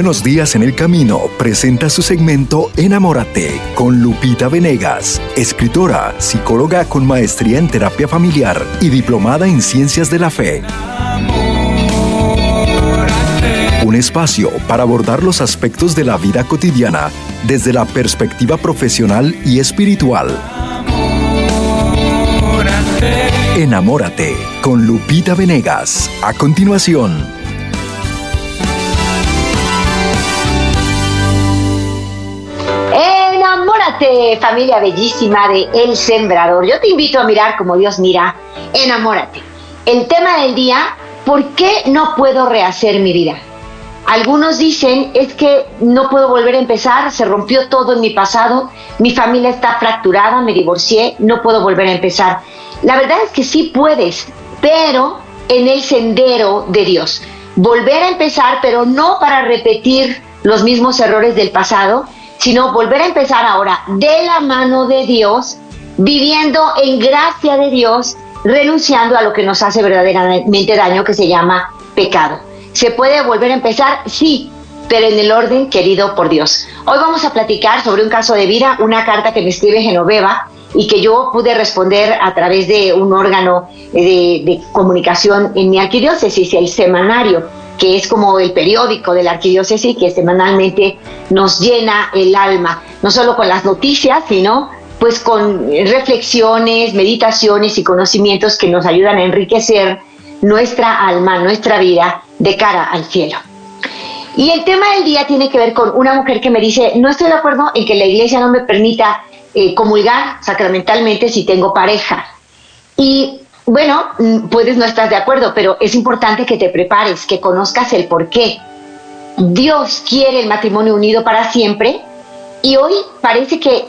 Buenos Días en el Camino presenta su segmento Enamórate con Lupita Venegas, escritora, psicóloga con maestría en terapia familiar y diplomada en ciencias de la fe. Un espacio para abordar los aspectos de la vida cotidiana desde la perspectiva profesional y espiritual. Enamórate con Lupita Venegas. A continuación. Familia bellísima de El Sembrador. Yo te invito a mirar como Dios mira. Enamórate. El tema del día, ¿por qué no puedo rehacer mi vida? Algunos dicen, es que no puedo volver a empezar, se rompió todo en mi pasado, mi familia está fracturada, me divorcié, no puedo volver a empezar. La verdad es que sí puedes, pero en el sendero de Dios. Volver a empezar, pero no para repetir los mismos errores del pasado, sino volver a empezar ahora de la mano de Dios, viviendo en gracia de Dios, renunciando a lo que nos hace verdaderamente daño, que se llama pecado. ¿Se puede volver a empezar? Sí, pero en el orden querido por Dios. Hoy vamos a platicar sobre un caso de vida, una carta que me escribe Genoveva y que yo pude responder a través de un órgano de, comunicación en mi arquidiócesis, el semanario que es como el periódico de la arquidiócesis que semanalmente nos llena el alma, no solo con las noticias, sino pues con reflexiones, meditaciones y conocimientos que nos ayudan a enriquecer nuestra alma, nuestra vida de cara al cielo. Y el tema del día tiene que ver con una mujer que me dice, no estoy de acuerdo en que la iglesia no me permita eh, comulgar sacramentalmente si tengo pareja. Y bueno, mm, puedes no estar de acuerdo, pero es importante que te prepares, que conozcas el por qué. Dios quiere el matrimonio unido para siempre y hoy parece que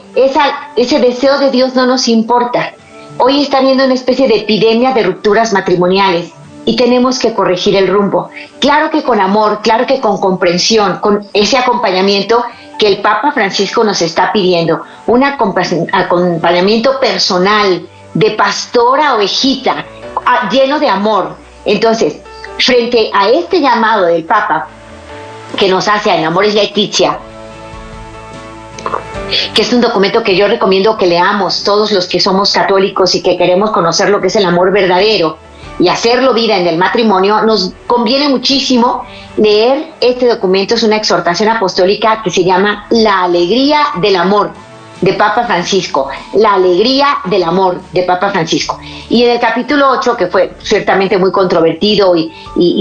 ese deseo de Dios no nos importa. Hoy está habiendo una especie de epidemia de rupturas matrimoniales y tenemos que corregir el rumbo. Claro que con amor, claro que con comprensión, con ese acompañamiento que el Papa Francisco nos está pidiendo, un acompañamiento personal, de pastora ovejita, lleno de amor. Entonces, frente a este llamado del Papa que nos hace a Enamores Leticia, que es un documento que yo recomiendo que leamos todos los que somos católicos y que queremos conocer lo que es el amor verdadero y hacerlo vida en el matrimonio, nos conviene muchísimo leer este documento. Es una exhortación apostólica que se llama La alegría del amor de Papa Francisco, la alegría del amor de Papa Francisco. Y en el capítulo 8, que fue ciertamente muy controvertido y,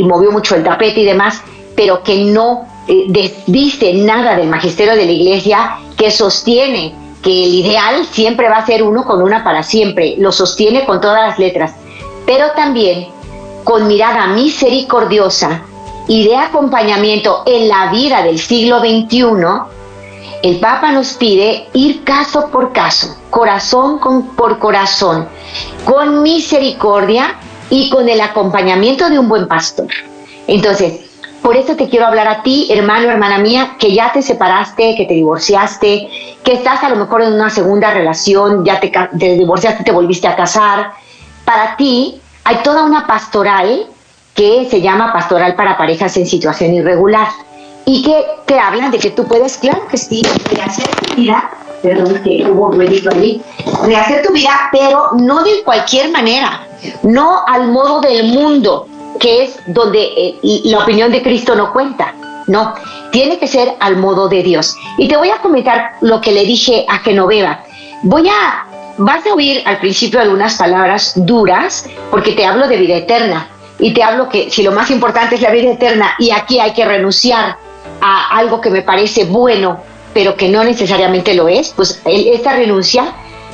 movió mucho el tapete y demás, pero que no eh, desdice nada del magisterio de la iglesia, que sostiene que el ideal siempre va a ser uno con una para siempre, lo sostiene con todas las letras, pero también con mirada misericordiosa y de acompañamiento en la vida del siglo XXI, el Papa nos pide ir caso por caso, corazón por corazón, con misericordia y con el acompañamiento de un buen pastor. Entonces, por eso te quiero hablar a ti, hermano, hermana mía, que ya te separaste, que te divorciaste, que estás a lo mejor en una segunda relación, ya te, te divorciaste, te volviste a casar. Para ti hay toda una pastoral que se llama Pastoral para Parejas en Situación Irregular y que te hablan de que tú puedes, claro que sí, rehacer tu vida, perdón que hubo rehacer tu vida, pero no de cualquier manera, no al modo del mundo, que es donde eh, la opinión de Cristo no cuenta. No, tiene que ser al modo de Dios. Y te voy a comentar lo que le dije a Genoveva. Voy a, vas a oír al principio algunas palabras duras, porque te hablo de vida eterna. Y te hablo que si lo más importante es la vida eterna y aquí hay que renunciar a algo que me parece bueno, pero que no necesariamente lo es, pues esta renuncia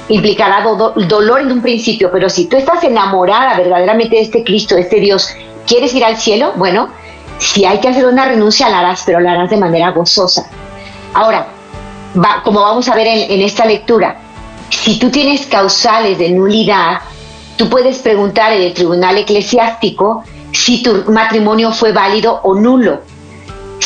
implicará dolor en un principio, pero si tú estás enamorada verdaderamente de este Cristo, de este Dios, ¿quieres ir al cielo? Bueno, si hay que hacer una renuncia, la harás, pero la harás de manera gozosa. Ahora, va, como vamos a ver en, en esta lectura, si tú tienes causales de nulidad, tú puedes preguntar en el tribunal eclesiástico si tu matrimonio fue válido o nulo.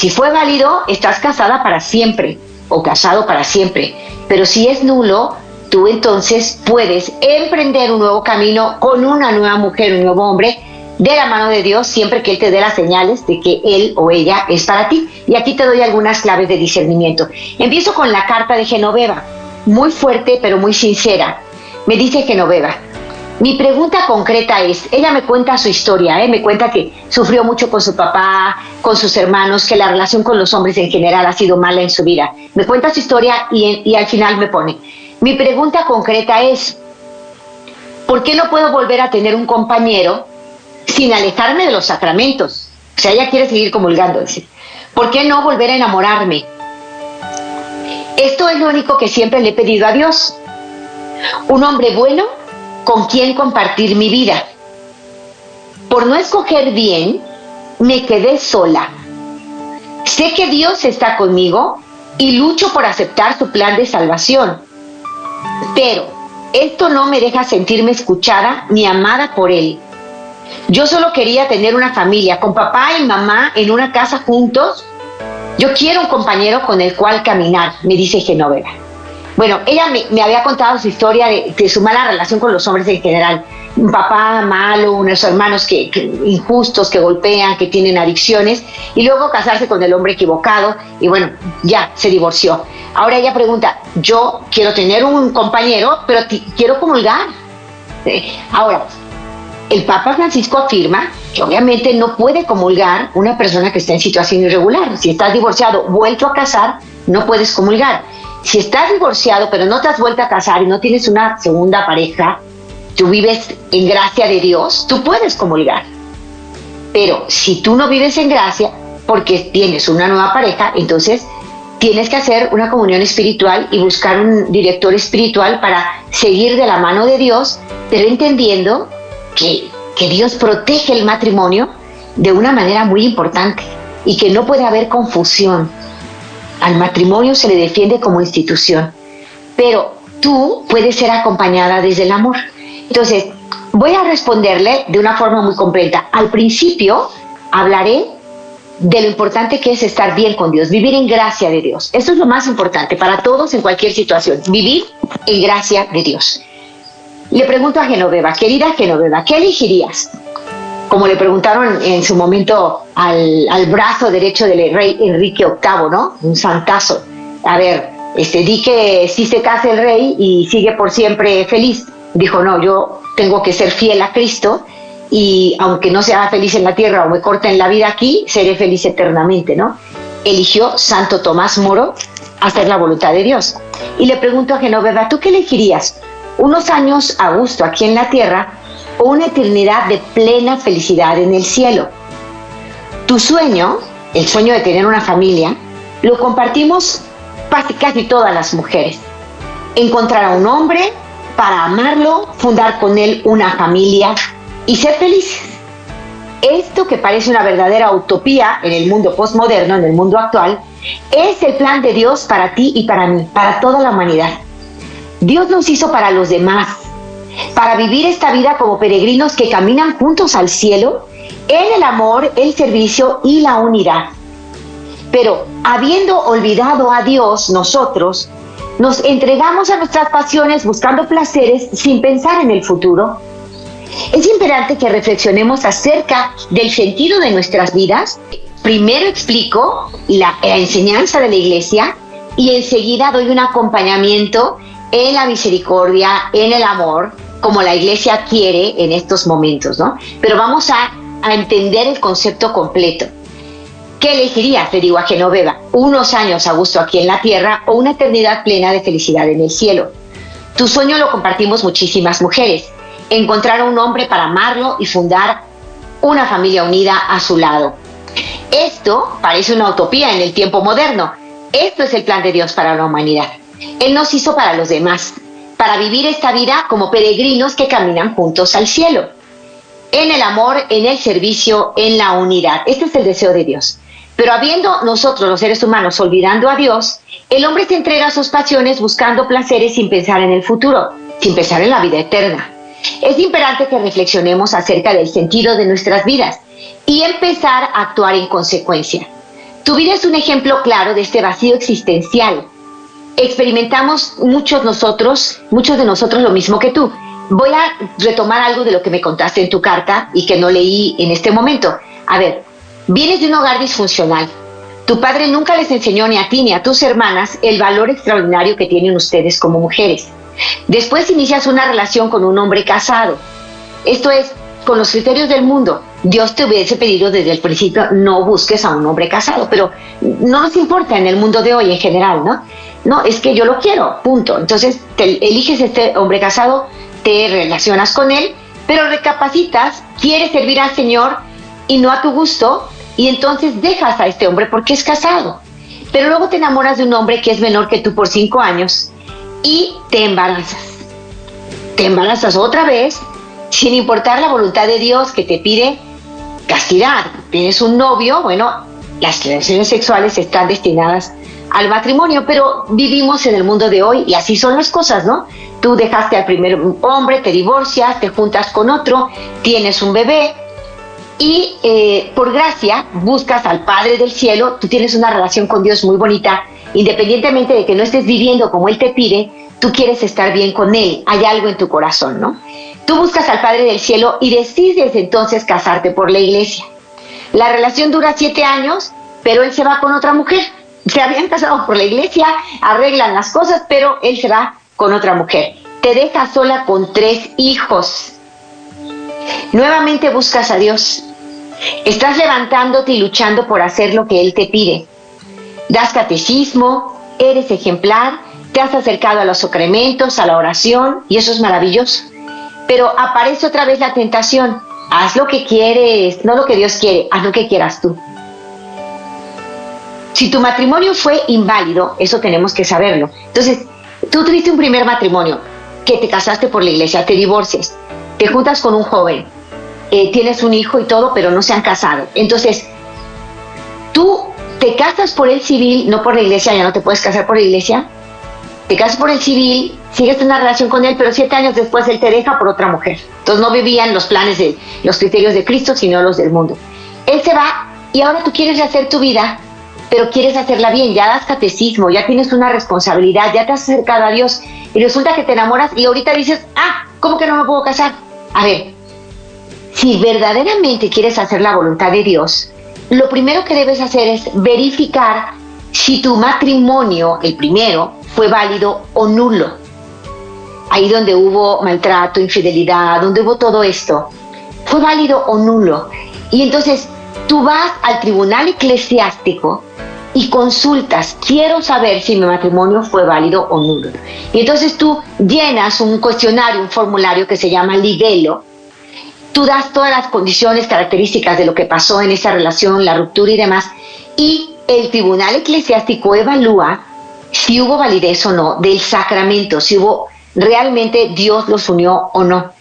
Si fue válido, estás casada para siempre o casado para siempre. Pero si es nulo, tú entonces puedes emprender un nuevo camino con una nueva mujer, un nuevo hombre, de la mano de Dios siempre que Él te dé las señales de que Él o ella es para ti. Y aquí te doy algunas claves de discernimiento. Empiezo con la carta de Genoveva, muy fuerte pero muy sincera. Me dice Genoveva, mi pregunta concreta es, ella me cuenta su historia, ¿eh? me cuenta que sufrió mucho con su papá, con sus hermanos, que la relación con los hombres en general ha sido mala en su vida. Me cuenta su historia y, al final me pone, mi pregunta concreta es, ¿por qué no puedo volver a tener un compañero sin alejarme de los sacramentos? O sea, ella quiere seguir comulgando. ¿Por qué no volver a enamorarme? Esto es lo único que siempre le he pedido a Dios. Un hombre bueno con quien compartir mi vida. Por no escoger bien, me quedé sola. Sé que Dios está conmigo y lucho por aceptar su plan de salvación. Pero esto no me deja sentirme escuchada ni amada por Él. Yo solo quería tener una familia con papá y mamá en una casa juntos. Yo quiero un compañero con el cual caminar, me dice Genoveva. Bueno, ella me, había contado su historia de, su mala relación con los hombres en general. Un papá malo, unos hermanos que, injustos, que golpean, que tienen adicciones, y luego casarse con el hombre equivocado, y bueno, ya se divorció. Ahora ella pregunta, yo quiero tener un compañero, pero quiero comulgar. Eh, ahora, el Papa Francisco afirma que obviamente no puede comulgar una persona que está en situación irregular. Si estás divorciado, vuelto a casar, no puedes comulgar. Si estás divorciado pero no te has vuelto a casar y no tienes una segunda pareja, tú vives en gracia de Dios, tú puedes comulgar. Pero si tú no vives en gracia porque tienes una nueva pareja, entonces tienes que hacer una comunión espiritual y buscar un director espiritual para seguir de la mano de Dios, pero entendiendo que, que Dios protege el matrimonio de una manera muy importante y que no puede haber confusión al matrimonio se le defiende como institución, pero tú puedes ser acompañada desde el amor. Entonces, voy a responderle de una forma muy completa. Al principio hablaré de lo importante que es estar bien con Dios, vivir en gracia de Dios. Eso es lo más importante para todos en cualquier situación, vivir en gracia de Dios. Le pregunto a Genoveva, querida Genoveva, ¿qué elegirías? Como le preguntaron en su momento al, brazo derecho del rey Enrique VIII, ¿no? Un santazo. A ver, este, di que sí se casa el rey y sigue por siempre feliz. Dijo, no, yo tengo que ser fiel a Cristo y aunque no sea feliz en la tierra o me corten la vida aquí, seré feliz eternamente, ¿no? Eligió Santo Tomás Moro hacer la voluntad de Dios. Y le pregunto a Genoveva, ¿tú qué elegirías? ¿Unos años a gusto aquí en la tierra una eternidad de plena felicidad en el cielo. Tu sueño, el sueño de tener una familia, lo compartimos casi, casi todas las mujeres. Encontrar a un hombre para amarlo, fundar con él una familia y ser felices. Esto que parece una verdadera utopía en el mundo postmoderno, en el mundo actual, es el plan de Dios para ti y para mí, para toda la humanidad. Dios nos hizo para los demás, para vivir esta vida como peregrinos que caminan juntos al cielo en el amor, el servicio y la unidad. Pero habiendo olvidado a Dios, nosotros nos entregamos a nuestras pasiones buscando placeres sin pensar en el futuro. Es imperante que reflexionemos acerca del sentido de nuestras vidas. Primero explico la, enseñanza de la iglesia y enseguida doy un acompañamiento en la misericordia, en el amor, como la iglesia quiere en estos momentos, ¿no? Pero vamos a, entender el concepto completo. ¿Qué elegirías? Le digo a Genoveva, unos años a gusto aquí en la tierra o una eternidad plena de felicidad en el cielo. Tu sueño lo compartimos muchísimas mujeres, encontrar a un hombre para amarlo y fundar una familia unida a su lado. Esto parece una utopía en el tiempo moderno. Esto es el plan de Dios para la humanidad. Él nos hizo para los demás, para vivir esta vida como peregrinos que caminan juntos al cielo. En el amor, en el servicio, en la unidad. Este es el deseo de Dios. Pero habiendo nosotros, los seres humanos, olvidando a Dios, el hombre se entrega a sus pasiones buscando placeres sin pensar en el futuro, sin pensar en la vida eterna. Es imperante que reflexionemos acerca del sentido de nuestras vidas y empezar a actuar en consecuencia. Tu vida es un ejemplo claro de este vacío existencial experimentamos muchos nosotros, muchos de nosotros lo mismo que tú. voy a retomar algo de lo que me contaste en tu carta y que no leí en este momento. A ver, vienes de un hogar disfuncional. Tu padre nunca les enseñó ni a ti ni a tus hermanas el valor extraordinario que tienen ustedes como mujeres. Después inicias una relación con un hombre casado. Esto es, con los criterios del mundo. Dios te hubiese pedido desde el principio no busques a un hombre casado, pero no nos importa en el mundo de hoy en general, ¿no? No, es que yo lo quiero, punto. Entonces te eliges este hombre casado, te relacionas con él, pero recapacitas, quieres servir al Señor y no a tu gusto, y entonces dejas a este hombre porque es casado. Pero luego te enamoras de un hombre que es menor que tú por cinco años y te embarazas. Te embarazas otra vez sin importar la voluntad de Dios que te pide castidad. Tienes un novio, bueno, las relaciones sexuales están destinadas al matrimonio, pero vivimos en el mundo de hoy y así son las cosas, ¿no? Tú dejaste al primer hombre, te divorcias, te juntas con otro, tienes un bebé y eh, por gracia buscas al Padre del Cielo, tú tienes una relación con Dios muy bonita, independientemente de que no estés viviendo como Él te pide, tú quieres estar bien con Él, hay algo en tu corazón, ¿no? Tú buscas al Padre del Cielo y decides entonces casarte por la iglesia. La relación dura siete años, pero Él se va con otra mujer. Se habían casado por la iglesia, arreglan las cosas, pero Él se va con otra mujer. Te deja sola con tres hijos. Nuevamente buscas a Dios. Estás levantándote y luchando por hacer lo que Él te pide. Das catecismo, eres ejemplar, te has acercado a los sacramentos, a la oración, y eso es maravilloso. Pero aparece otra vez la tentación. Haz lo que quieres, no lo que Dios quiere, haz lo que quieras tú. Si tu matrimonio fue inválido, eso tenemos que saberlo. Entonces, Tú tuviste un primer matrimonio, que te casaste por la iglesia, te divorcias, te juntas con un joven, eh, tienes un hijo y todo, pero no se han casado. Entonces, tú te casas por el civil, no por la iglesia, ya no te puedes casar por la iglesia. Te casas por el civil, sigues una relación con él, pero siete años después él te deja por otra mujer. Entonces no vivían los planes de los criterios de Cristo, sino los del mundo. Él se va y ahora tú quieres hacer tu vida pero quieres hacerla bien, ya das catecismo, ya tienes una responsabilidad, ya te has acercado a Dios y resulta que te enamoras y ahorita dices, ah, ¿cómo que no me puedo casar? A ver, si verdaderamente quieres hacer la voluntad de Dios, lo primero que debes hacer es verificar si tu matrimonio, el primero, fue válido o nulo. Ahí donde hubo maltrato, infidelidad, donde hubo todo esto, fue válido o nulo. Y entonces tú vas al tribunal eclesiástico y consultas, quiero saber si mi matrimonio fue válido o nulo. Y entonces tú llenas un cuestionario, un formulario que se llama Ligelo. Tú das todas las condiciones, características de lo que pasó en esa relación, la ruptura y demás. Y el tribunal eclesiástico evalúa si hubo validez o no del sacramento, si hubo realmente Dios los unió o no.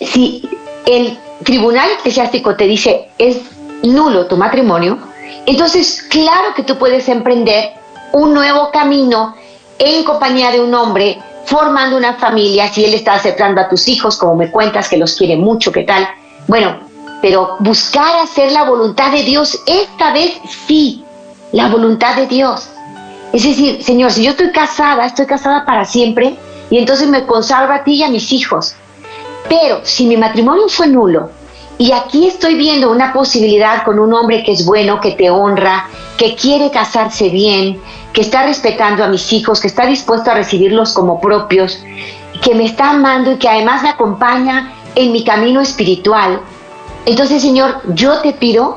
Si el tribunal eclesiástico te dice es nulo tu matrimonio, entonces, claro que tú puedes emprender un nuevo camino en compañía de un hombre, formando una familia, si él está aceptando a tus hijos, como me cuentas que los quiere mucho, ¿qué tal? Bueno, pero buscar hacer la voluntad de Dios, esta vez sí, la voluntad de Dios. Es decir, Señor, si yo estoy casada, estoy casada para siempre y entonces me consagro a ti y a mis hijos. Pero si mi matrimonio fue nulo, y aquí estoy viendo una posibilidad con un hombre que es bueno, que te honra, que quiere casarse bien, que está respetando a mis hijos, que está dispuesto a recibirlos como propios, que me está amando y que además me acompaña en mi camino espiritual. Entonces, Señor, yo te pido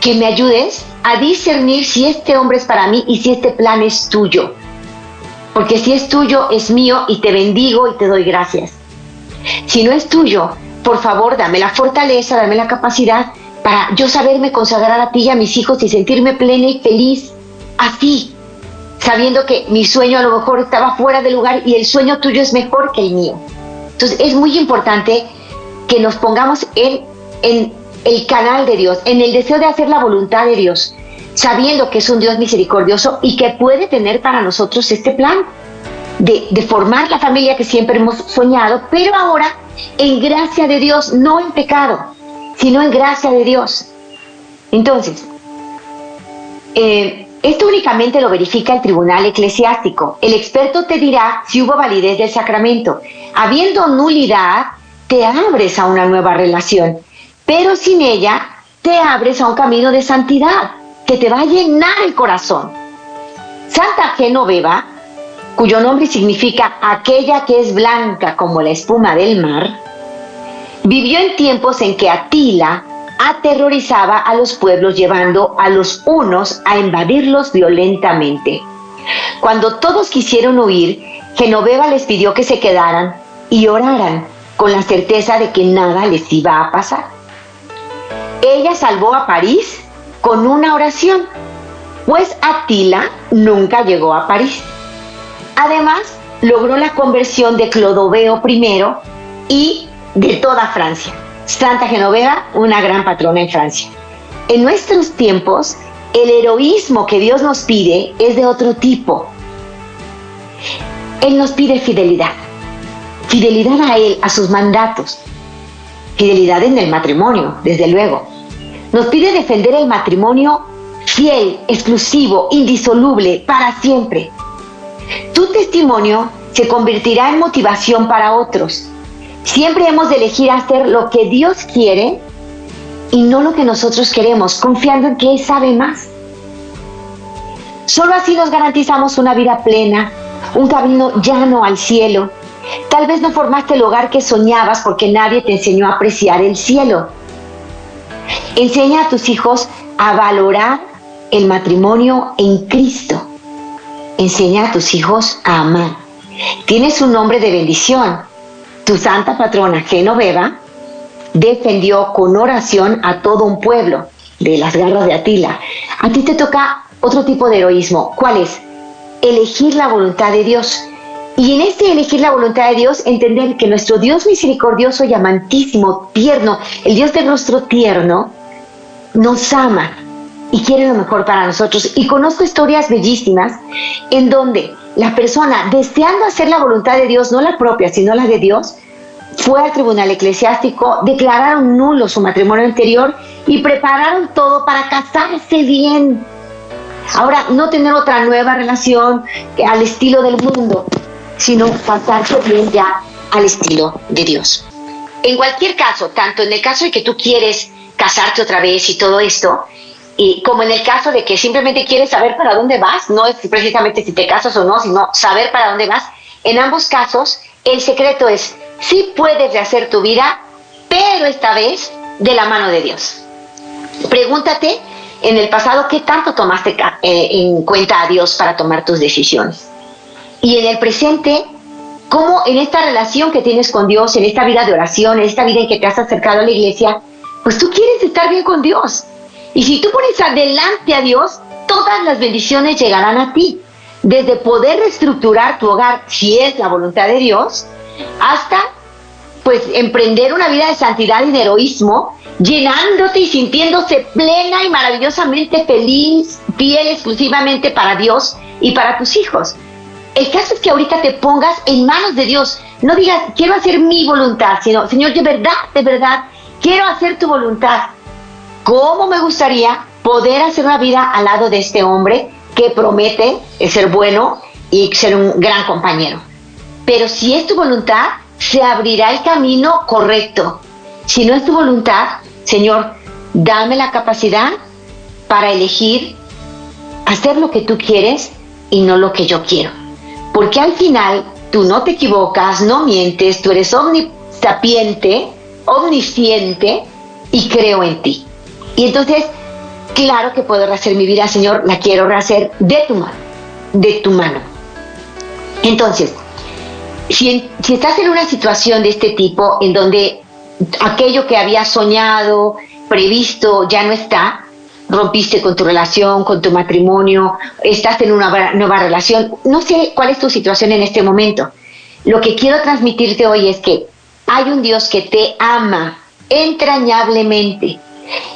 que me ayudes a discernir si este hombre es para mí y si este plan es tuyo. Porque si es tuyo, es mío y te bendigo y te doy gracias. Si no es tuyo, por favor, dame la fortaleza, dame la capacidad para yo saberme consagrar a ti y a mis hijos y sentirme plena y feliz así, sabiendo que mi sueño a lo mejor estaba fuera de lugar y el sueño tuyo es mejor que el mío. Entonces es muy importante que nos pongamos en, en el canal de Dios, en el deseo de hacer la voluntad de Dios, sabiendo que es un Dios misericordioso y que puede tener para nosotros este plan de, formar la familia que siempre hemos soñado, pero ahora en gracia de Dios, no en pecado, sino en gracia de Dios. Entonces, eh, Esto únicamente lo verifica el tribunal eclesiástico. El experto te dirá si hubo validez del sacramento. Habiendo nulidad, te abres a una nueva relación, pero sin ella te abres a un camino de santidad que te va a llenar el corazón. Santa Genoveva, cuyo nombre significa aquella que es blanca como la espuma del mar, vivió en tiempos en que Atila aterrorizaba a los pueblos llevando a los unos a invadirlos violentamente. Cuando todos quisieron huir, Genoveva les pidió que se quedaran y oraran con la certeza de que nada les iba a pasar. Ella salvó a París con una oración, pues Atila nunca llegó a París. Además, logró la conversión de Clodoveo I y de toda Francia. Santa Genoveva, una gran patrona en Francia. En nuestros tiempos, el heroísmo que Dios nos pide es de otro tipo. Él nos pide fidelidad. Fidelidad a Él, a sus mandatos. Fidelidad en el matrimonio, desde luego. Nos pide defender el matrimonio fiel, exclusivo, indisoluble, para siempre. Tu testimonio se convertirá en motivación para otros. Siempre hemos de elegir hacer lo que Dios quiere y no lo que nosotros queremos, confiando en que Él sabe más. Solo así nos garantizamos una vida plena, un camino llano al cielo. Tal vez no formaste el hogar que soñabas porque nadie te enseñó a apreciar el cielo. Enseña a tus hijos a valorar el matrimonio en Cristo. Enseña a tus hijos a amar. Tienes un nombre de bendición. Tu santa patrona Genoveva defendió con oración a todo un pueblo de las garras de Atila. A ti te toca otro tipo de heroísmo. ¿Cuál es? Elegir la voluntad de Dios. Y en este elegir la voluntad de Dios, entender que nuestro Dios misericordioso y amantísimo, tierno, el Dios del rostro tierno, nos ama y quiere lo mejor para nosotros. Y conozco historias bellísimas en donde la persona, deseando hacer la voluntad de Dios, no la propia, sino la de Dios, fue al tribunal eclesiástico, declararon nulo su matrimonio anterior y prepararon todo para casarse bien. Ahora, no tener otra nueva relación al estilo del mundo, sino casarse bien ya al estilo de Dios. En cualquier caso, tanto en el caso de que tú quieres casarte otra vez y todo esto, y como en el caso de que simplemente quieres saber para dónde vas, no es precisamente si te casas o no, sino saber para dónde vas, en ambos casos el secreto es, sí puedes rehacer tu vida, pero esta vez de la mano de Dios. Pregúntate en el pasado qué tanto tomaste eh, en cuenta a Dios para tomar tus decisiones. Y en el presente, cómo en esta relación que tienes con Dios, en esta vida de oración, en esta vida en que te has acercado a la iglesia, pues tú quieres estar bien con Dios. Y si tú pones adelante a Dios, todas las bendiciones llegarán a ti. Desde poder reestructurar tu hogar, si es la voluntad de Dios, hasta pues emprender una vida de santidad y de heroísmo, llenándote y sintiéndose plena y maravillosamente feliz, fiel exclusivamente para Dios y para tus hijos. El caso es que ahorita te pongas en manos de Dios. No digas, quiero hacer mi voluntad, sino, Señor, de verdad, de verdad, quiero hacer tu voluntad. ¿Cómo me gustaría poder hacer una vida al lado de este hombre que promete ser bueno y ser un gran compañero? Pero si es tu voluntad, se abrirá el camino correcto. Si no es tu voluntad, Señor, dame la capacidad para elegir hacer lo que tú quieres y no lo que yo quiero. Porque al final tú no te equivocas, no mientes, tú eres omnisapiente, omnisciente y creo en ti. Y entonces, claro que puedo rehacer mi vida, Señor, la quiero rehacer de tu mano, de tu mano. Entonces, si, si estás en una situación de este tipo, en donde aquello que habías soñado, previsto, ya no está, rompiste con tu relación, con tu matrimonio, estás en una nueva relación, no sé cuál es tu situación en este momento. Lo que quiero transmitirte hoy es que hay un Dios que te ama entrañablemente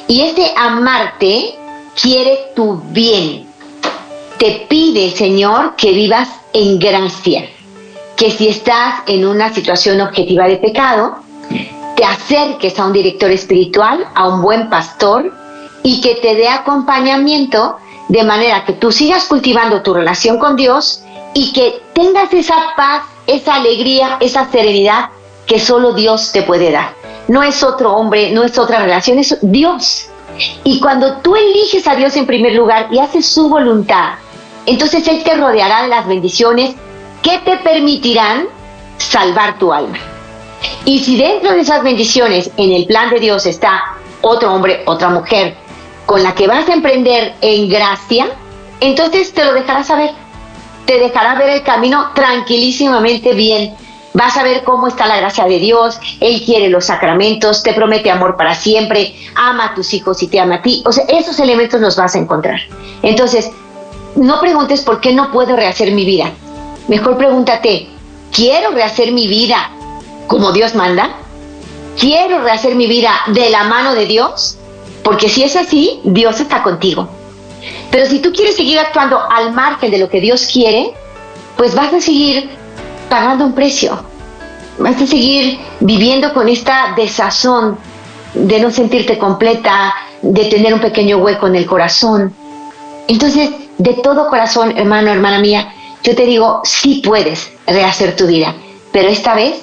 y ese amarte quiere tu bien. Te pide, Señor, que vivas en gracia, que si estás en una situación objetiva de pecado, te acerques a un director espiritual, a un buen pastor, y que te dé acompañamiento de manera que tú sigas cultivando tu relación con Dios y que tengas esa paz, esa alegría, esa serenidad que solo Dios te puede dar. No es otro hombre, no es otra relación, es Dios. Y cuando tú eliges a Dios en primer lugar y haces su voluntad, entonces Él te rodeará de las bendiciones que te permitirán salvar tu alma. Y si dentro de esas bendiciones en el plan de Dios está otro hombre, otra mujer, con la que vas a emprender en gracia, entonces te lo dejará saber. Te dejará ver el camino tranquilísimamente bien. Vas a ver cómo está la gracia de Dios, Él quiere los sacramentos, te promete amor para siempre, ama a tus hijos y te ama a ti. O sea, esos elementos los vas a encontrar. Entonces, no preguntes por qué no puedo rehacer mi vida. Mejor pregúntate, ¿quiero rehacer mi vida como Dios manda? ¿Quiero rehacer mi vida de la mano de Dios? Porque si es así, Dios está contigo. Pero si tú quieres seguir actuando al margen de lo que Dios quiere, pues vas a seguir pagando un precio. Vas a seguir viviendo con esta desazón de no sentirte completa, de tener un pequeño hueco en el corazón. Entonces, de todo corazón, hermano, hermana mía, yo te digo, sí puedes rehacer tu vida, pero esta vez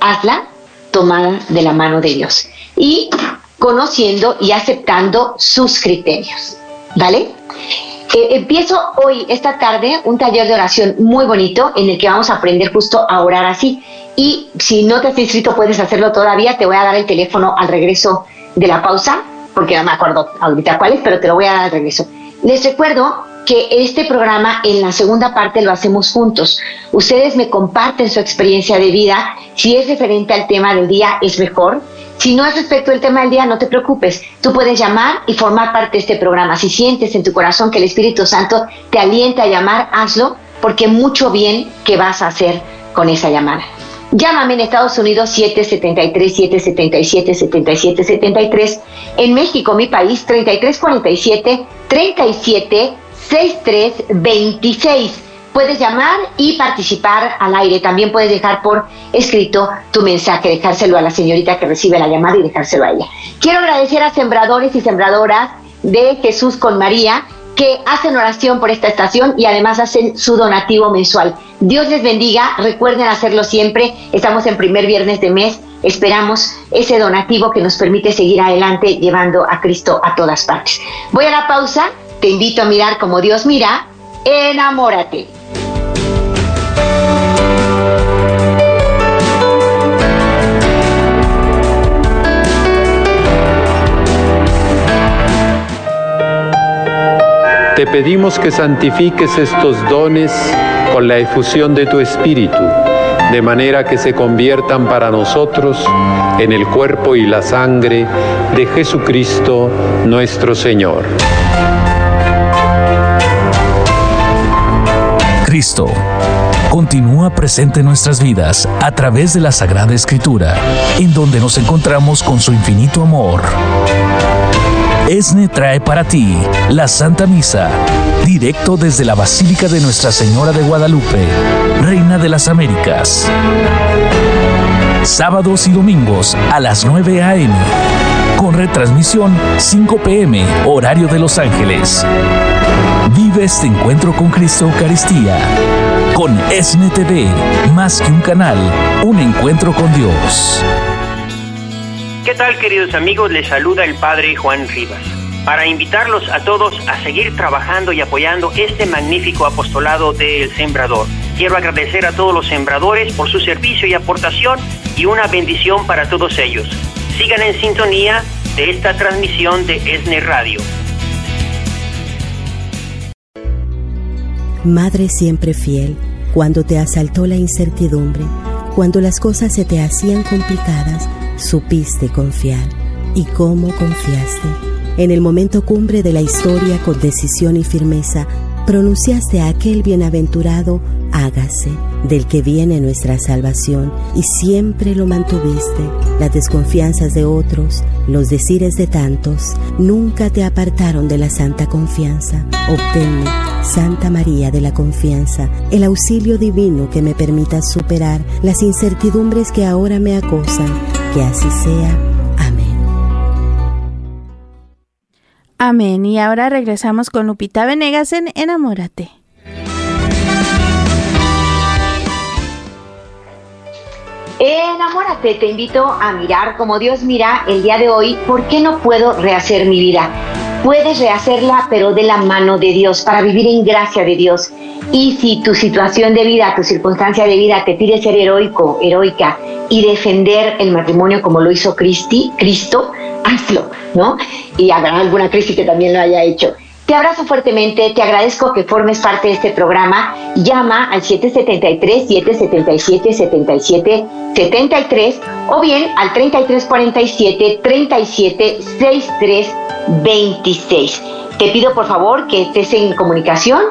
hazla tomada de la mano de Dios. Y conociendo y aceptando sus criterios. ¿Vale? Eh, empiezo hoy, esta tarde, un taller de oración muy bonito en el que vamos a aprender justo a orar así. Y si no te has inscrito, puedes hacerlo todavía. Te voy a dar el teléfono al regreso de la pausa, porque no me acuerdo ahorita cuál es, pero te lo voy a dar al regreso. Les recuerdo que este programa en la segunda parte lo hacemos juntos. Ustedes me comparten su experiencia de vida. Si es referente al tema del día, es mejor. Si no es respecto al tema del día, no te preocupes. Tú puedes llamar y formar parte de este programa. Si sientes en tu corazón que el Espíritu Santo te alienta a llamar, hazlo, porque mucho bien que vas a hacer con esa llamada. Llámame en Estados Unidos 773-777-7773. En México, mi país, 3347-376326 puedes llamar y participar al aire. También puedes dejar por escrito tu mensaje, dejárselo a la señorita que recibe la llamada y dejárselo a ella. Quiero agradecer a sembradores y sembradoras de Jesús con María que hacen oración por esta estación y además hacen su donativo mensual. Dios les bendiga, recuerden hacerlo siempre, estamos en primer viernes de mes, esperamos ese donativo que nos permite seguir adelante llevando a Cristo a todas partes. Voy a la pausa, te invito a mirar como Dios mira, enamórate. Te pedimos que santifiques estos dones con la efusión de tu Espíritu, de manera que se conviertan para nosotros en el cuerpo y la sangre de Jesucristo nuestro Señor. Cristo continúa presente en nuestras vidas a través de la Sagrada Escritura, en donde nos encontramos con su infinito amor ESNE trae para ti la Santa Misa, directo desde la Basílica de Nuestra Señora de Guadalupe, Reina de las Américas. Sábados y domingos a las 9 a.m. Con retransmisión 5 p.m. horario de Los Ángeles. Vive este encuentro con Cristo Eucaristía. Con ESNE TV, más que un canal, un encuentro con Dios. ¿Qué tal queridos amigos? Les saluda el Padre Juan Rivas para invitarlos a todos a seguir trabajando y apoyando este magnífico apostolado del Sembrador. Quiero agradecer a todos los sembradores por su servicio y aportación y una bendición para todos ellos. Sigan en sintonía de esta transmisión de ESNE Radio. Madre siempre fiel, cuando te asaltó la incertidumbre, cuando las cosas se te hacían complicadas, supiste confiar. ¿Y cómo confiaste? En el momento cumbre de la historia, con decisión y firmeza, pronunciaste a aquel bienaventurado, hágase, del que viene nuestra salvación, y siempre lo mantuviste. Las desconfianzas de otros, los decires de tantos, nunca te apartaron de la santa confianza. Obténme, Santa María de la Confianza, el auxilio divino que me permita superar las incertidumbres que ahora me acosan que así sea. Amén. Amén. Y ahora regresamos con Lupita Venegas en Enamórate. Enamórate, te invito a mirar como Dios mira el día de hoy, ¿por qué no puedo rehacer mi vida? Puedes rehacerla, pero de la mano de Dios, para vivir en gracia de Dios. Y si tu situación de vida, tu circunstancia de vida te pide ser heroico, heroica y defender el matrimonio como lo hizo Cristi, Cristo, hazlo, ¿no? Y habrá alguna crisis que también lo haya hecho. Te abrazo fuertemente, te agradezco que formes parte de este programa. Llama al 773-777-7773 o bien al 3347-376326. Te pido por favor que estés en comunicación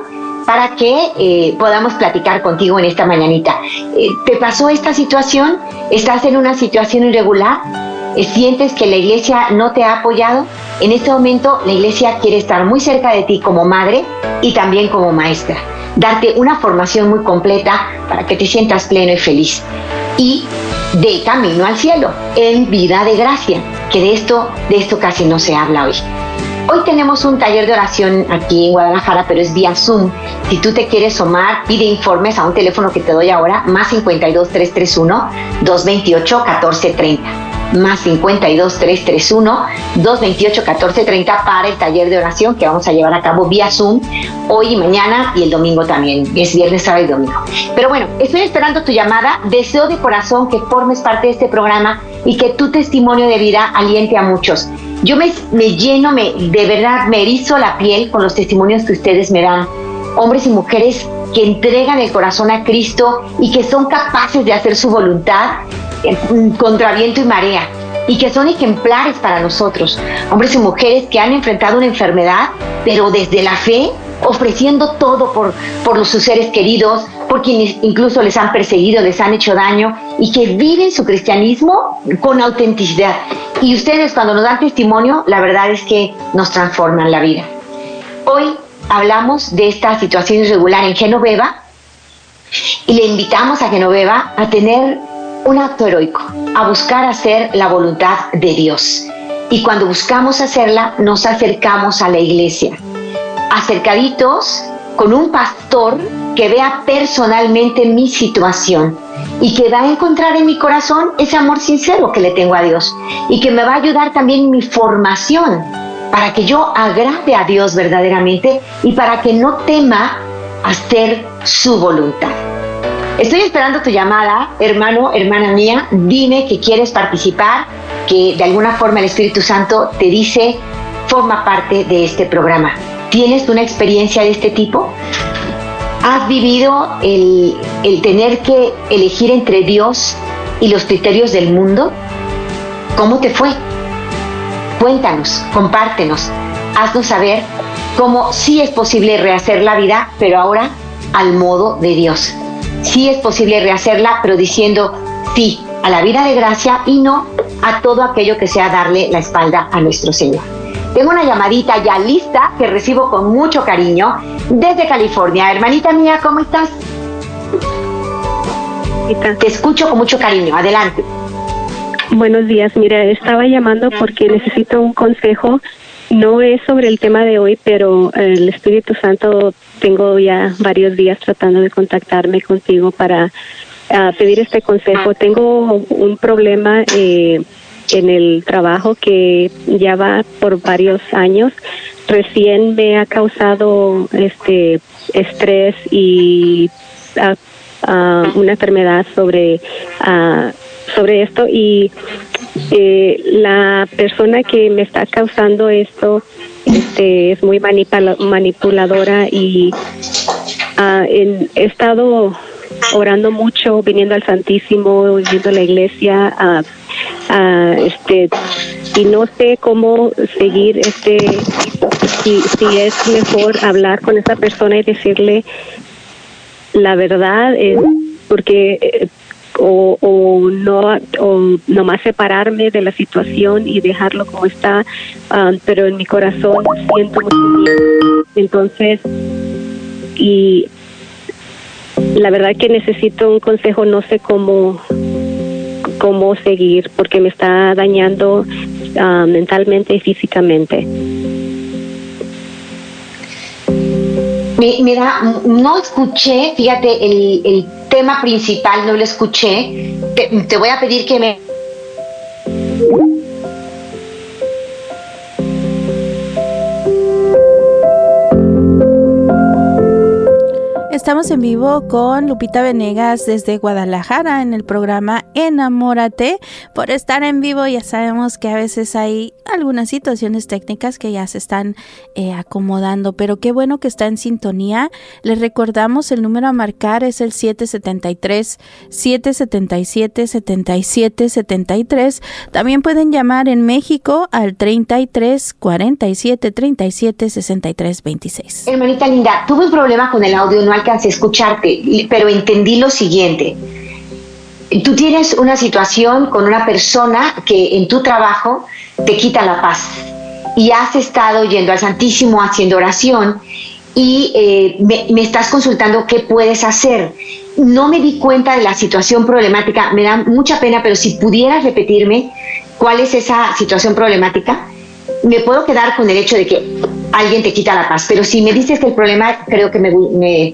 para que eh, podamos platicar contigo en esta mañanita. Eh, ¿Te pasó esta situación? ¿Estás en una situación irregular? ¿Sientes que la iglesia no te ha apoyado? En este momento la iglesia quiere estar muy cerca de ti como madre y también como maestra. Darte una formación muy completa para que te sientas pleno y feliz. Y de camino al cielo, en vida de gracia, que de esto, de esto casi no se habla hoy. Hoy tenemos un taller de oración aquí en Guadalajara, pero es vía Zoom. Si tú te quieres sumar, pide informes a un teléfono que te doy ahora, más 52 331 228 1430 más 52 331 228 1430 para el taller de oración que vamos a llevar a cabo vía Zoom hoy y mañana y el domingo también. Es viernes, sábado y domingo. Pero bueno, estoy esperando tu llamada. Deseo de corazón que formes parte de este programa y que tu testimonio de vida aliente a muchos. Yo me, lleno, me, de verdad, me erizo la piel con los testimonios que ustedes me dan. Hombres y mujeres que entregan el corazón a Cristo y que son capaces de hacer su voluntad contra viento y marea y que son ejemplares para nosotros, hombres y mujeres que han enfrentado una enfermedad, pero desde la fe, ofreciendo todo por, por sus seres queridos, por quienes incluso les han perseguido, les han hecho daño y que viven su cristianismo con autenticidad. Y ustedes cuando nos dan testimonio, la verdad es que nos transforman la vida. Hoy hablamos de esta situación irregular en Genoveva y le invitamos a Genoveva a tener un acto heroico, a buscar hacer la voluntad de Dios. Y cuando buscamos hacerla, nos acercamos a la iglesia, acercaditos con un pastor que vea personalmente mi situación y que va a encontrar en mi corazón ese amor sincero que le tengo a Dios y que me va a ayudar también mi formación para que yo agrade a Dios verdaderamente y para que no tema hacer su voluntad. Estoy esperando tu llamada, hermano, hermana mía. Dime que quieres participar, que de alguna forma el Espíritu Santo te dice, forma parte de este programa. ¿Tienes una experiencia de este tipo? ¿Has vivido el, el tener que elegir entre Dios y los criterios del mundo? ¿Cómo te fue? Cuéntanos, compártenos, haznos saber cómo sí es posible rehacer la vida, pero ahora al modo de Dios sí es posible rehacerla, pero diciendo sí a la vida de gracia y no a todo aquello que sea darle la espalda a nuestro Señor. Tengo una llamadita ya lista que recibo con mucho cariño desde California. Hermanita mía, ¿cómo estás? Te escucho con mucho cariño. Adelante. Buenos días. Mira, estaba llamando porque necesito un consejo no es sobre el tema de hoy, pero el Espíritu Santo tengo ya varios días tratando de contactarme contigo para ah, pedir este consejo. Tengo un problema eh, en el trabajo que ya va por varios años. Recién me ha causado este estrés y ah, ah, una enfermedad sobre sobre esto. Y eh, la persona que me está causando esto este, es muy manipuladora y uh, he estado orando mucho, viniendo al Santísimo, yendo a la iglesia, uh, este, y no sé cómo seguir, este, si, es mejor hablar con esa persona y decirle la verdad, eh, porque eh, o, o no o nomás separarme de la situación y dejarlo como está ah, pero en mi corazón siento mucho miedo. Entonces y la verdad que necesito un consejo no sé cómo cómo seguir porque me está dañando ah, mentalmente y físicamente Me, da, no escuché, fíjate, el, tema principal no lo escuché. te voy a pedir que me Estamos en vivo con Lupita Venegas desde Guadalajara en el programa Enamórate. Por estar en vivo ya sabemos que a veces hay algunas situaciones técnicas que ya se están eh, acomodando, pero qué bueno que está en sintonía. Les recordamos el número a marcar es el 773 777 7773. También pueden llamar en México al 33 47 37 63 26. Hermanita linda, tuve un problema con el audio, no escucharte, pero entendí lo siguiente. Tú tienes una situación con una persona que en tu trabajo te quita la paz y has estado yendo al Santísimo haciendo oración y eh, me, estás consultando qué puedes hacer. No me di cuenta de la situación problemática, me da mucha pena, pero si pudieras repetirme cuál es esa situación problemática, me puedo quedar con el hecho de que alguien te quita la paz, pero si me dices que el problema, creo que me,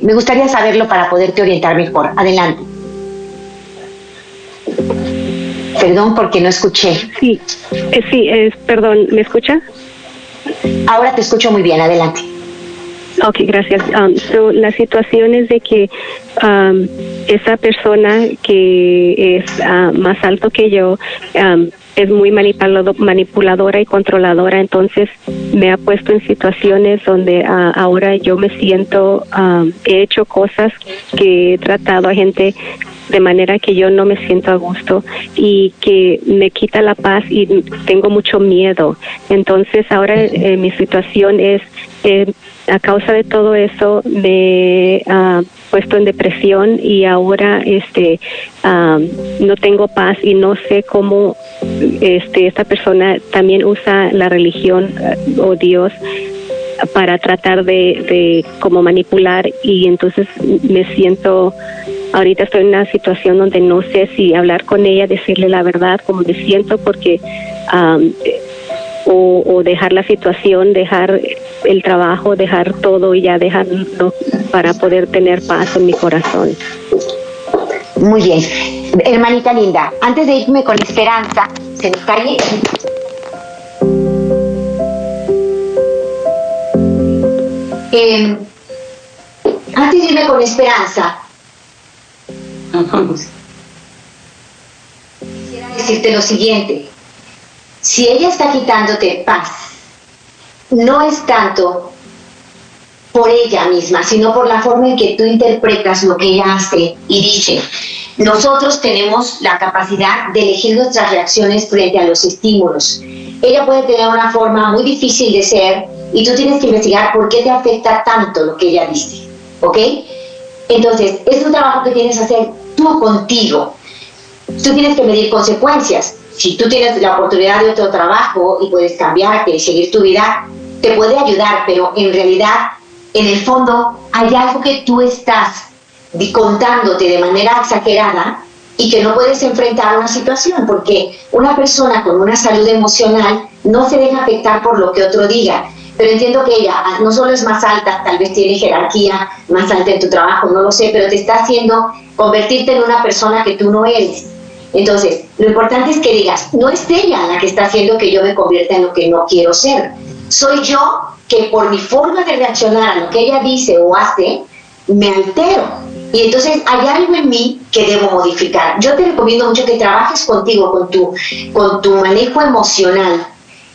me gustaría saberlo para poderte orientar mejor. Adelante. Perdón porque no escuché. Sí, eh, sí, perdón, ¿me escucha? Ahora te escucho muy bien, adelante. Ok, gracias. Um, la situación es de que um, esa persona que es uh, más alto que yo um, es muy manipuladora y controladora, entonces me ha puesto en situaciones donde uh, ahora yo me siento, he hecho cosas que he tratado a gente de manera que yo no me siento a gusto y que me quita la paz y tengo mucho miedo. Entonces ahora eh, mi situación es, eh, a causa de todo eso, me ha puesto en depresión y ahora este no tengo paz y no sé cómo este esta persona también usa la religión eh, o Dios para tratar de, de como manipular y entonces me siento Ahorita estoy en una situación donde no sé si hablar con ella, decirle la verdad, como me siento, porque o, dejar la situación, dejar el trabajo, dejar todo y ya dejarlo para poder tener paz en mi corazón. Muy bien. Hermanita linda, antes de irme con esperanza, se me cae. Eh, antes de irme con esperanza, Quisiera decirte lo siguiente, si ella está quitándote paz, no es tanto por ella misma, sino por la forma en que tú interpretas lo que ella hace y dice. Nosotros tenemos la capacidad de elegir nuestras reacciones frente a los estímulos. Ella puede tener una forma muy difícil de ser y tú tienes que investigar por qué te afecta tanto lo que ella dice. ¿Ok? Entonces, es un trabajo que tienes que hacer tú contigo. Tú tienes que medir consecuencias. Si tú tienes la oportunidad de otro trabajo y puedes cambiarte y seguir tu vida, te puede ayudar, pero en realidad, en el fondo, hay algo que tú estás contándote de manera exagerada y que no puedes enfrentar una situación, porque una persona con una salud emocional no se deja afectar por lo que otro diga pero entiendo que ella no solo es más alta, tal vez tiene jerarquía más alta en tu trabajo, no lo sé, pero te está haciendo convertirte en una persona que tú no eres. Entonces, lo importante es que digas, no es ella la que está haciendo que yo me convierta en lo que no quiero ser. Soy yo que por mi forma de reaccionar a lo que ella dice o hace, me altero. Y entonces hay algo en mí que debo modificar. Yo te recomiendo mucho que trabajes contigo, con tu, con tu manejo emocional.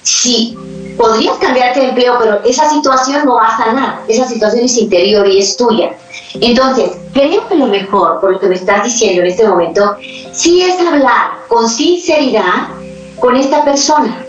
Si podrías cambiarte de empleo, pero esa situación no va a sanar, esa situación es interior y es tuya. Entonces, creo que lo mejor, por lo que me estás diciendo en este momento, sí es hablar con sinceridad con esta persona,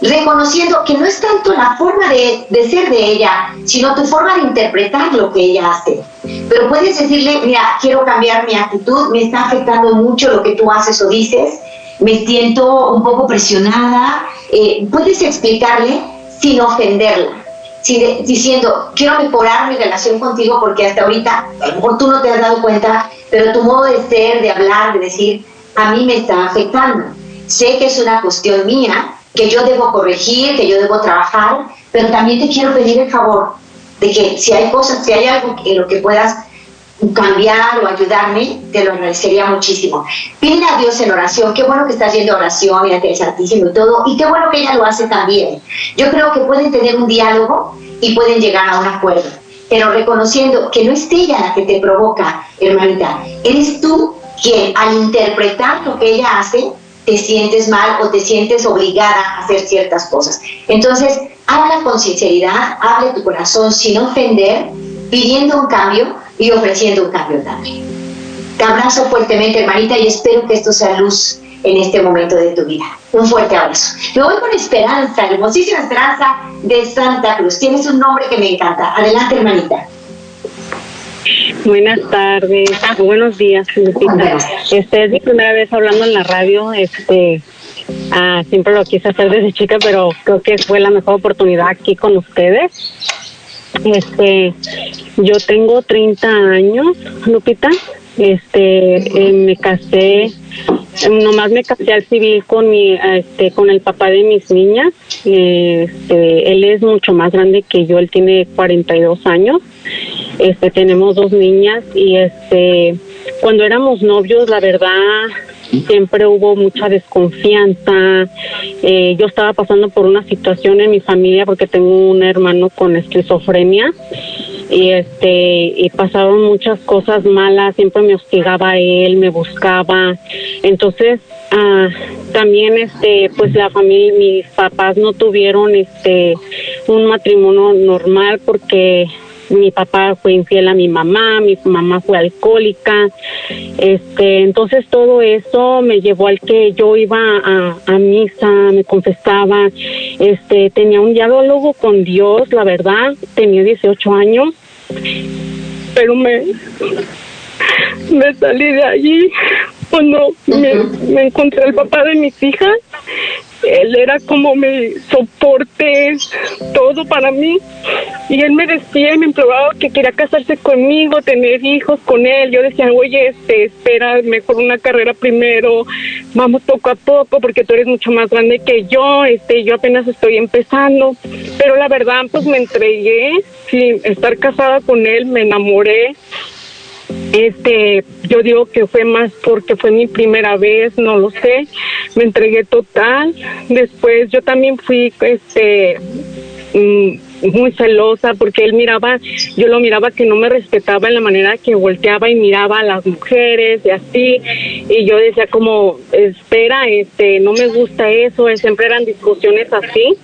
reconociendo que no es tanto la forma de, de ser de ella, sino tu forma de interpretar lo que ella hace. Pero puedes decirle, mira, quiero cambiar mi actitud, me está afectando mucho lo que tú haces o dices, me siento un poco presionada. Eh, puedes explicarle sin ofenderla, diciendo, quiero mejorar mi relación contigo porque hasta ahorita, a tú no te has dado cuenta, pero tu modo de ser, de hablar, de decir, a mí me está afectando. Sé que es una cuestión mía, que yo debo corregir, que yo debo trabajar, pero también te quiero pedir el favor de que si hay cosas, si hay algo en lo que puedas cambiar o ayudarme, te lo agradecería muchísimo. Pide a Dios en oración, qué bueno que estás haciendo oración y ante el Santísimo y todo, y qué bueno que ella lo hace también. Yo creo que pueden tener un diálogo y pueden llegar a un acuerdo, pero reconociendo que no es ella la que te provoca, hermanita, eres tú quien al interpretar lo que ella hace, te sientes mal o te sientes obligada a hacer ciertas cosas. Entonces, habla con sinceridad, hable tu corazón sin ofender, pidiendo un cambio y ofreciendo un cambio también. Te abrazo fuertemente, hermanita, y espero que esto sea luz en este momento de tu vida. Un fuerte abrazo. Me voy con Esperanza, hermosísima Esperanza de Santa Cruz. Tienes un nombre que me encanta. Adelante, hermanita. Buenas tardes, buenos días. Este es mi primera vez hablando en la radio. Este, ah, siempre lo quise hacer desde chica, pero creo que fue la mejor oportunidad aquí con ustedes. Este, yo tengo 30 años, Lupita. Este, eh, me casé, nomás me casé al civil con mi, este, con el papá de mis niñas. Este, él es mucho más grande que yo, él tiene 42 años. Este, tenemos dos niñas y este, cuando éramos novios, la verdad, siempre hubo mucha desconfianza. Eh, yo estaba pasando por una situación en mi familia porque tengo un hermano con esquizofrenia y este y pasaron muchas cosas malas. Siempre me hostigaba él, me buscaba. Entonces ah, también este pues la familia, mis papás no tuvieron este un matrimonio normal porque mi papá fue infiel a mi mamá, mi mamá fue alcohólica, este, entonces todo eso me llevó al que yo iba a, a misa, me confesaba, este, tenía un diálogo con Dios, la verdad, tenía 18 años, pero me, me salí de allí cuando me, me encontré el papá de mis hijas él era como mi soporte, todo para mí. Y él me decía y me imploraba que quería casarse conmigo, tener hijos con él. Yo decía, oye, este, espera, mejor una carrera primero, vamos poco a poco, porque tú eres mucho más grande que yo, este, yo apenas estoy empezando. Pero la verdad, pues me entregué, sin estar casada con él, me enamoré este, yo digo que fue más porque fue mi primera vez, no lo sé. Me entregué total. Después yo también fui, este, mm, muy celosa porque él miraba, yo lo miraba que no me respetaba en la manera que volteaba y miraba a las mujeres y así. Y yo decía como, espera, este, no me gusta eso. Siempre eran discusiones así.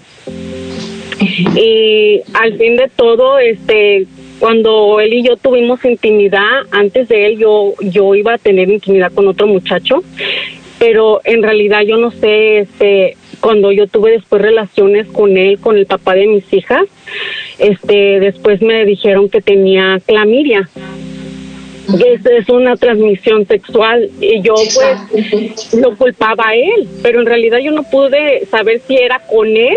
Y al fin de todo, este, cuando él y yo tuvimos intimidad, antes de él yo, yo iba a tener intimidad con otro muchacho, pero en realidad yo no sé, este, cuando yo tuve después relaciones con él, con el papá de mis hijas, este, después me dijeron que tenía clamidia. Es, es una transmisión sexual y yo pues lo culpaba a él, pero en realidad yo no pude saber si era con él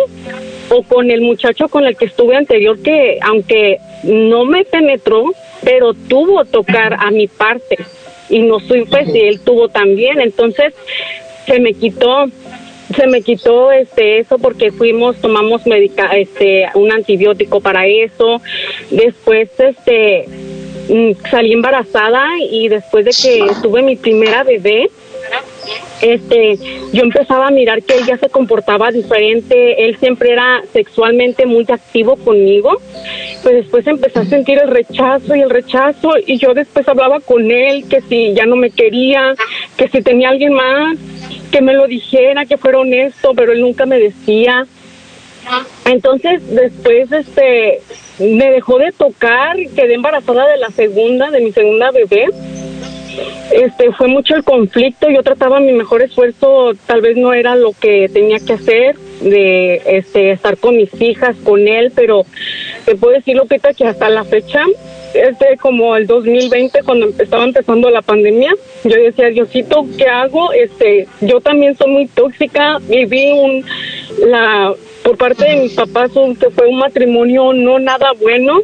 o con el muchacho con el que estuve anterior que aunque no me penetró, pero tuvo tocar a mi parte y no supe si él tuvo también, entonces se me quitó se me quitó este eso porque fuimos tomamos medica, este un antibiótico para eso. Después este salí embarazada y después de que tuve mi primera bebé este, yo empezaba a mirar que él ya se comportaba diferente, él siempre era sexualmente muy activo conmigo, pues después empecé a sentir el rechazo y el rechazo y yo después hablaba con él que si ya no me quería, que si tenía alguien más, que me lo dijera, que fuera honesto, pero él nunca me decía. Entonces después este me dejó de tocar, quedé embarazada de la segunda, de mi segunda bebé. Este fue mucho el conflicto yo trataba mi mejor esfuerzo tal vez no era lo que tenía que hacer de este estar con mis hijas con él pero te puedo decir Lupita que hasta la fecha este como el 2020 cuando estaba empezando la pandemia yo decía Diosito qué hago este yo también soy muy tóxica viví un la por parte de mis papás fue un matrimonio no nada bueno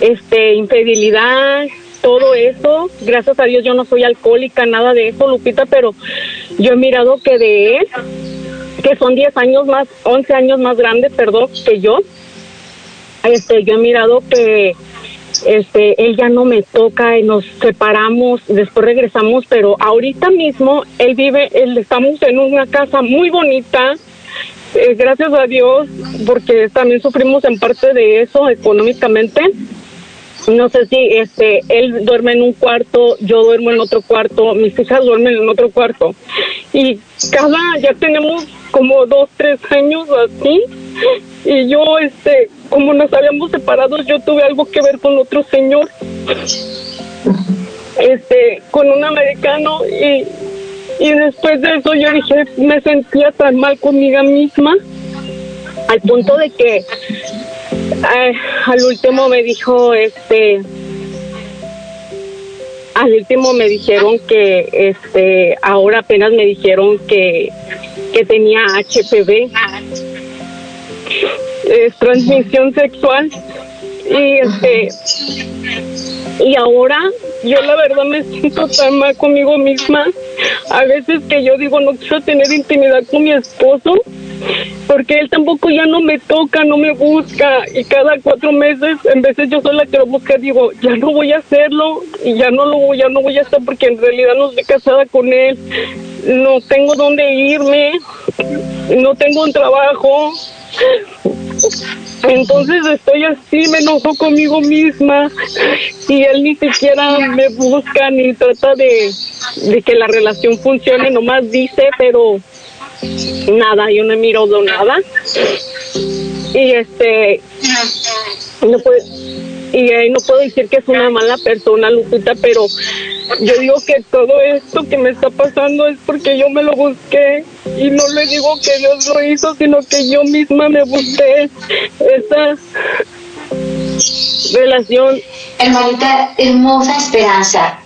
este infidelidad todo eso. Gracias a Dios yo no soy alcohólica, nada de eso, Lupita, pero yo he mirado que de él, que son 10 años más, 11 años más grande, perdón, que yo, este, yo he mirado que este, él ya no me toca y nos separamos, después regresamos, pero ahorita mismo él vive, él, estamos en una casa muy bonita, eh, gracias a Dios, porque también sufrimos en parte de eso económicamente. No sé si este él duerme en un cuarto, yo duermo en otro cuarto, mis hijas duermen en otro cuarto. Y cada, ya tenemos como dos, tres años así. Y yo, este, como nos habíamos separado, yo tuve algo que ver con otro señor, este, con un americano. Y, y después de eso yo dije, me sentía tan mal conmigo misma, al punto de que al último me dijo, este, al último me dijeron que, este, ahora apenas me dijeron que, que tenía HPV, transmisión sexual, y este, y ahora yo la verdad me siento tan mal conmigo misma. A veces que yo digo no quiero tener intimidad con mi esposo porque él tampoco ya no me toca, no me busca. Y cada cuatro meses en veces yo soy la que lo busca digo ya no voy a hacerlo y ya no lo voy, ya no voy a estar porque en realidad no estoy casada con él, no tengo dónde irme, no tengo un trabajo entonces estoy así, me enojo conmigo misma y él ni siquiera me busca ni trata de, que la relación funcione, nomás dice, pero nada, yo no he mirado nada. Y este, no puede, y no puedo decir que es una mala persona, Lupita, pero yo digo que todo esto que me está pasando es porque yo me lo busqué y no le digo que Dios lo hizo, sino que yo misma me busqué esa relación. Hermanita, hermosa esperanza.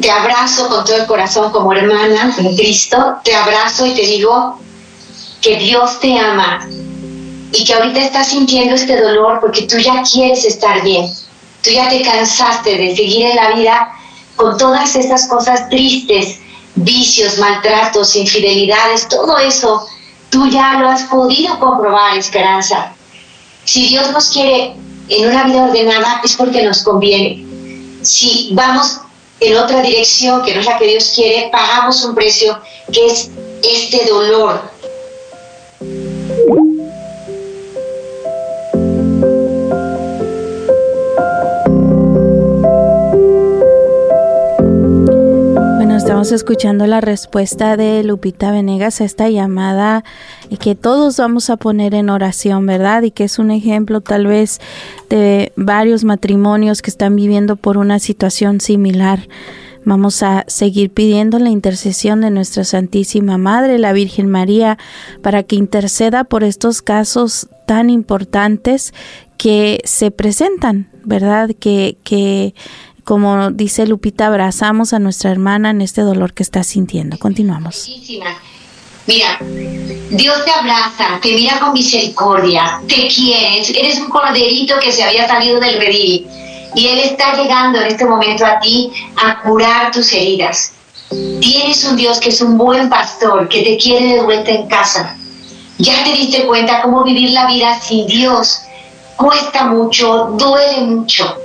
Te abrazo con todo el corazón como hermana en Cristo. Te abrazo y te digo que Dios te ama y que ahorita estás sintiendo este dolor porque tú ya quieres estar bien. Tú ya te cansaste de seguir en la vida con todas estas cosas tristes, vicios, maltratos, infidelidades, todo eso, tú ya lo has podido comprobar, Esperanza. Si Dios nos quiere en una vida ordenada es porque nos conviene. Si vamos en otra dirección que no es la que Dios quiere, pagamos un precio que es este dolor, Estamos escuchando la respuesta de Lupita Venegas a esta llamada que todos vamos a poner en oración, ¿verdad? Y que es un ejemplo tal vez de varios matrimonios que están viviendo por una situación similar. Vamos a seguir pidiendo la intercesión de nuestra Santísima Madre, la Virgen María, para que interceda por estos casos tan importantes que se presentan, ¿verdad? Que, que como dice Lupita, abrazamos a nuestra hermana en este dolor que está sintiendo. Continuamos. Mira, Dios te abraza, te mira con misericordia, te quieres, eres un corderito que se había salido del redil y Él está llegando en este momento a ti a curar tus heridas. Tienes un Dios que es un buen pastor, que te quiere de vuelta en casa. Ya te diste cuenta cómo vivir la vida sin Dios cuesta mucho, duele mucho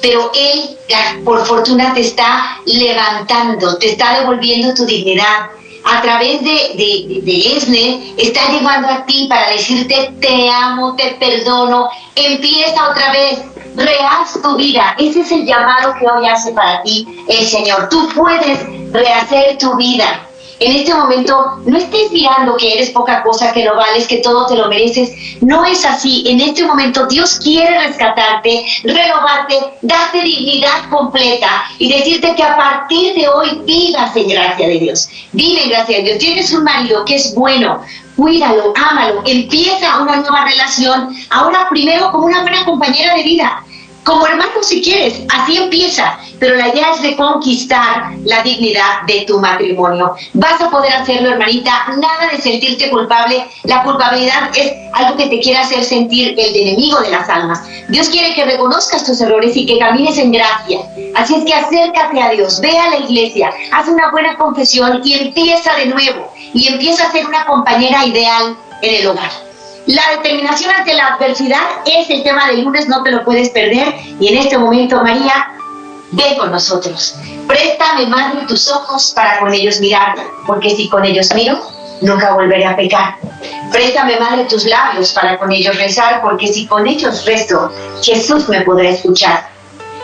pero Él, por fortuna, te está levantando, te está devolviendo tu dignidad. A través de, de, de Esne, está llegando a ti para decirte, te amo, te perdono, empieza otra vez, rehaz tu vida. Ese es el llamado que hoy hace para ti el Señor. Tú puedes rehacer tu vida. En este momento no estés mirando que eres poca cosa, que no vales, que todo te lo mereces. No es así. En este momento Dios quiere rescatarte, renovarte, darte dignidad completa y decirte que a partir de hoy vivas en gracia de Dios. Vive en gracia de Dios. Tienes un marido que es bueno, cuídalo, ámalo, empieza una nueva relación, ahora primero como una buena compañera de vida, como hermano si quieres, así empieza, pero la idea es de conquistar la dignidad de tu matrimonio. Vas a poder hacerlo, hermanita, nada de sentirte culpable. La culpabilidad es algo que te quiere hacer sentir el enemigo de las almas. Dios quiere que reconozcas tus errores y que camines en gracia. Así es que acércate a Dios, ve a la iglesia, haz una buena confesión y empieza de nuevo. Y empieza a ser una compañera ideal en el hogar. La determinación ante la adversidad es el tema del lunes, no te lo puedes perder. Y en este momento, María, ven con nosotros. Préstame, Madre, tus ojos para con ellos mirar, porque si con ellos miro, nunca volveré a pecar. Préstame, Madre, tus labios para con ellos rezar, porque si con ellos rezo, Jesús me podrá escuchar.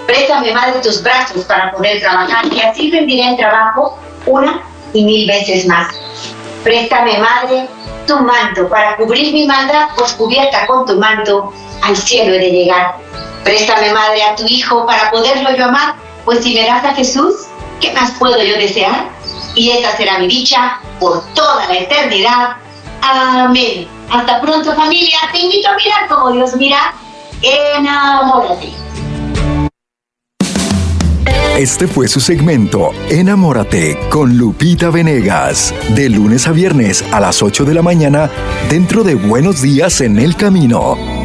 Préstame, Madre, tus brazos para poder trabajar, y así rendiré el trabajo una y mil veces más. Préstame, Madre, tu manto para cubrir mi maldad, pues cubierta con tu manto al cielo he de llegar. Préstame, Madre, a tu Hijo para poderlo yo amar, pues si me das a Jesús, ¿qué más puedo yo desear? Y esa será mi dicha por toda la eternidad. Amén. Hasta pronto familia, te invito a mirar como Dios mira. Enamórate. Este fue su segmento Enamórate con Lupita Venegas, de lunes a viernes a las 8 de la mañana, dentro de Buenos Días en el Camino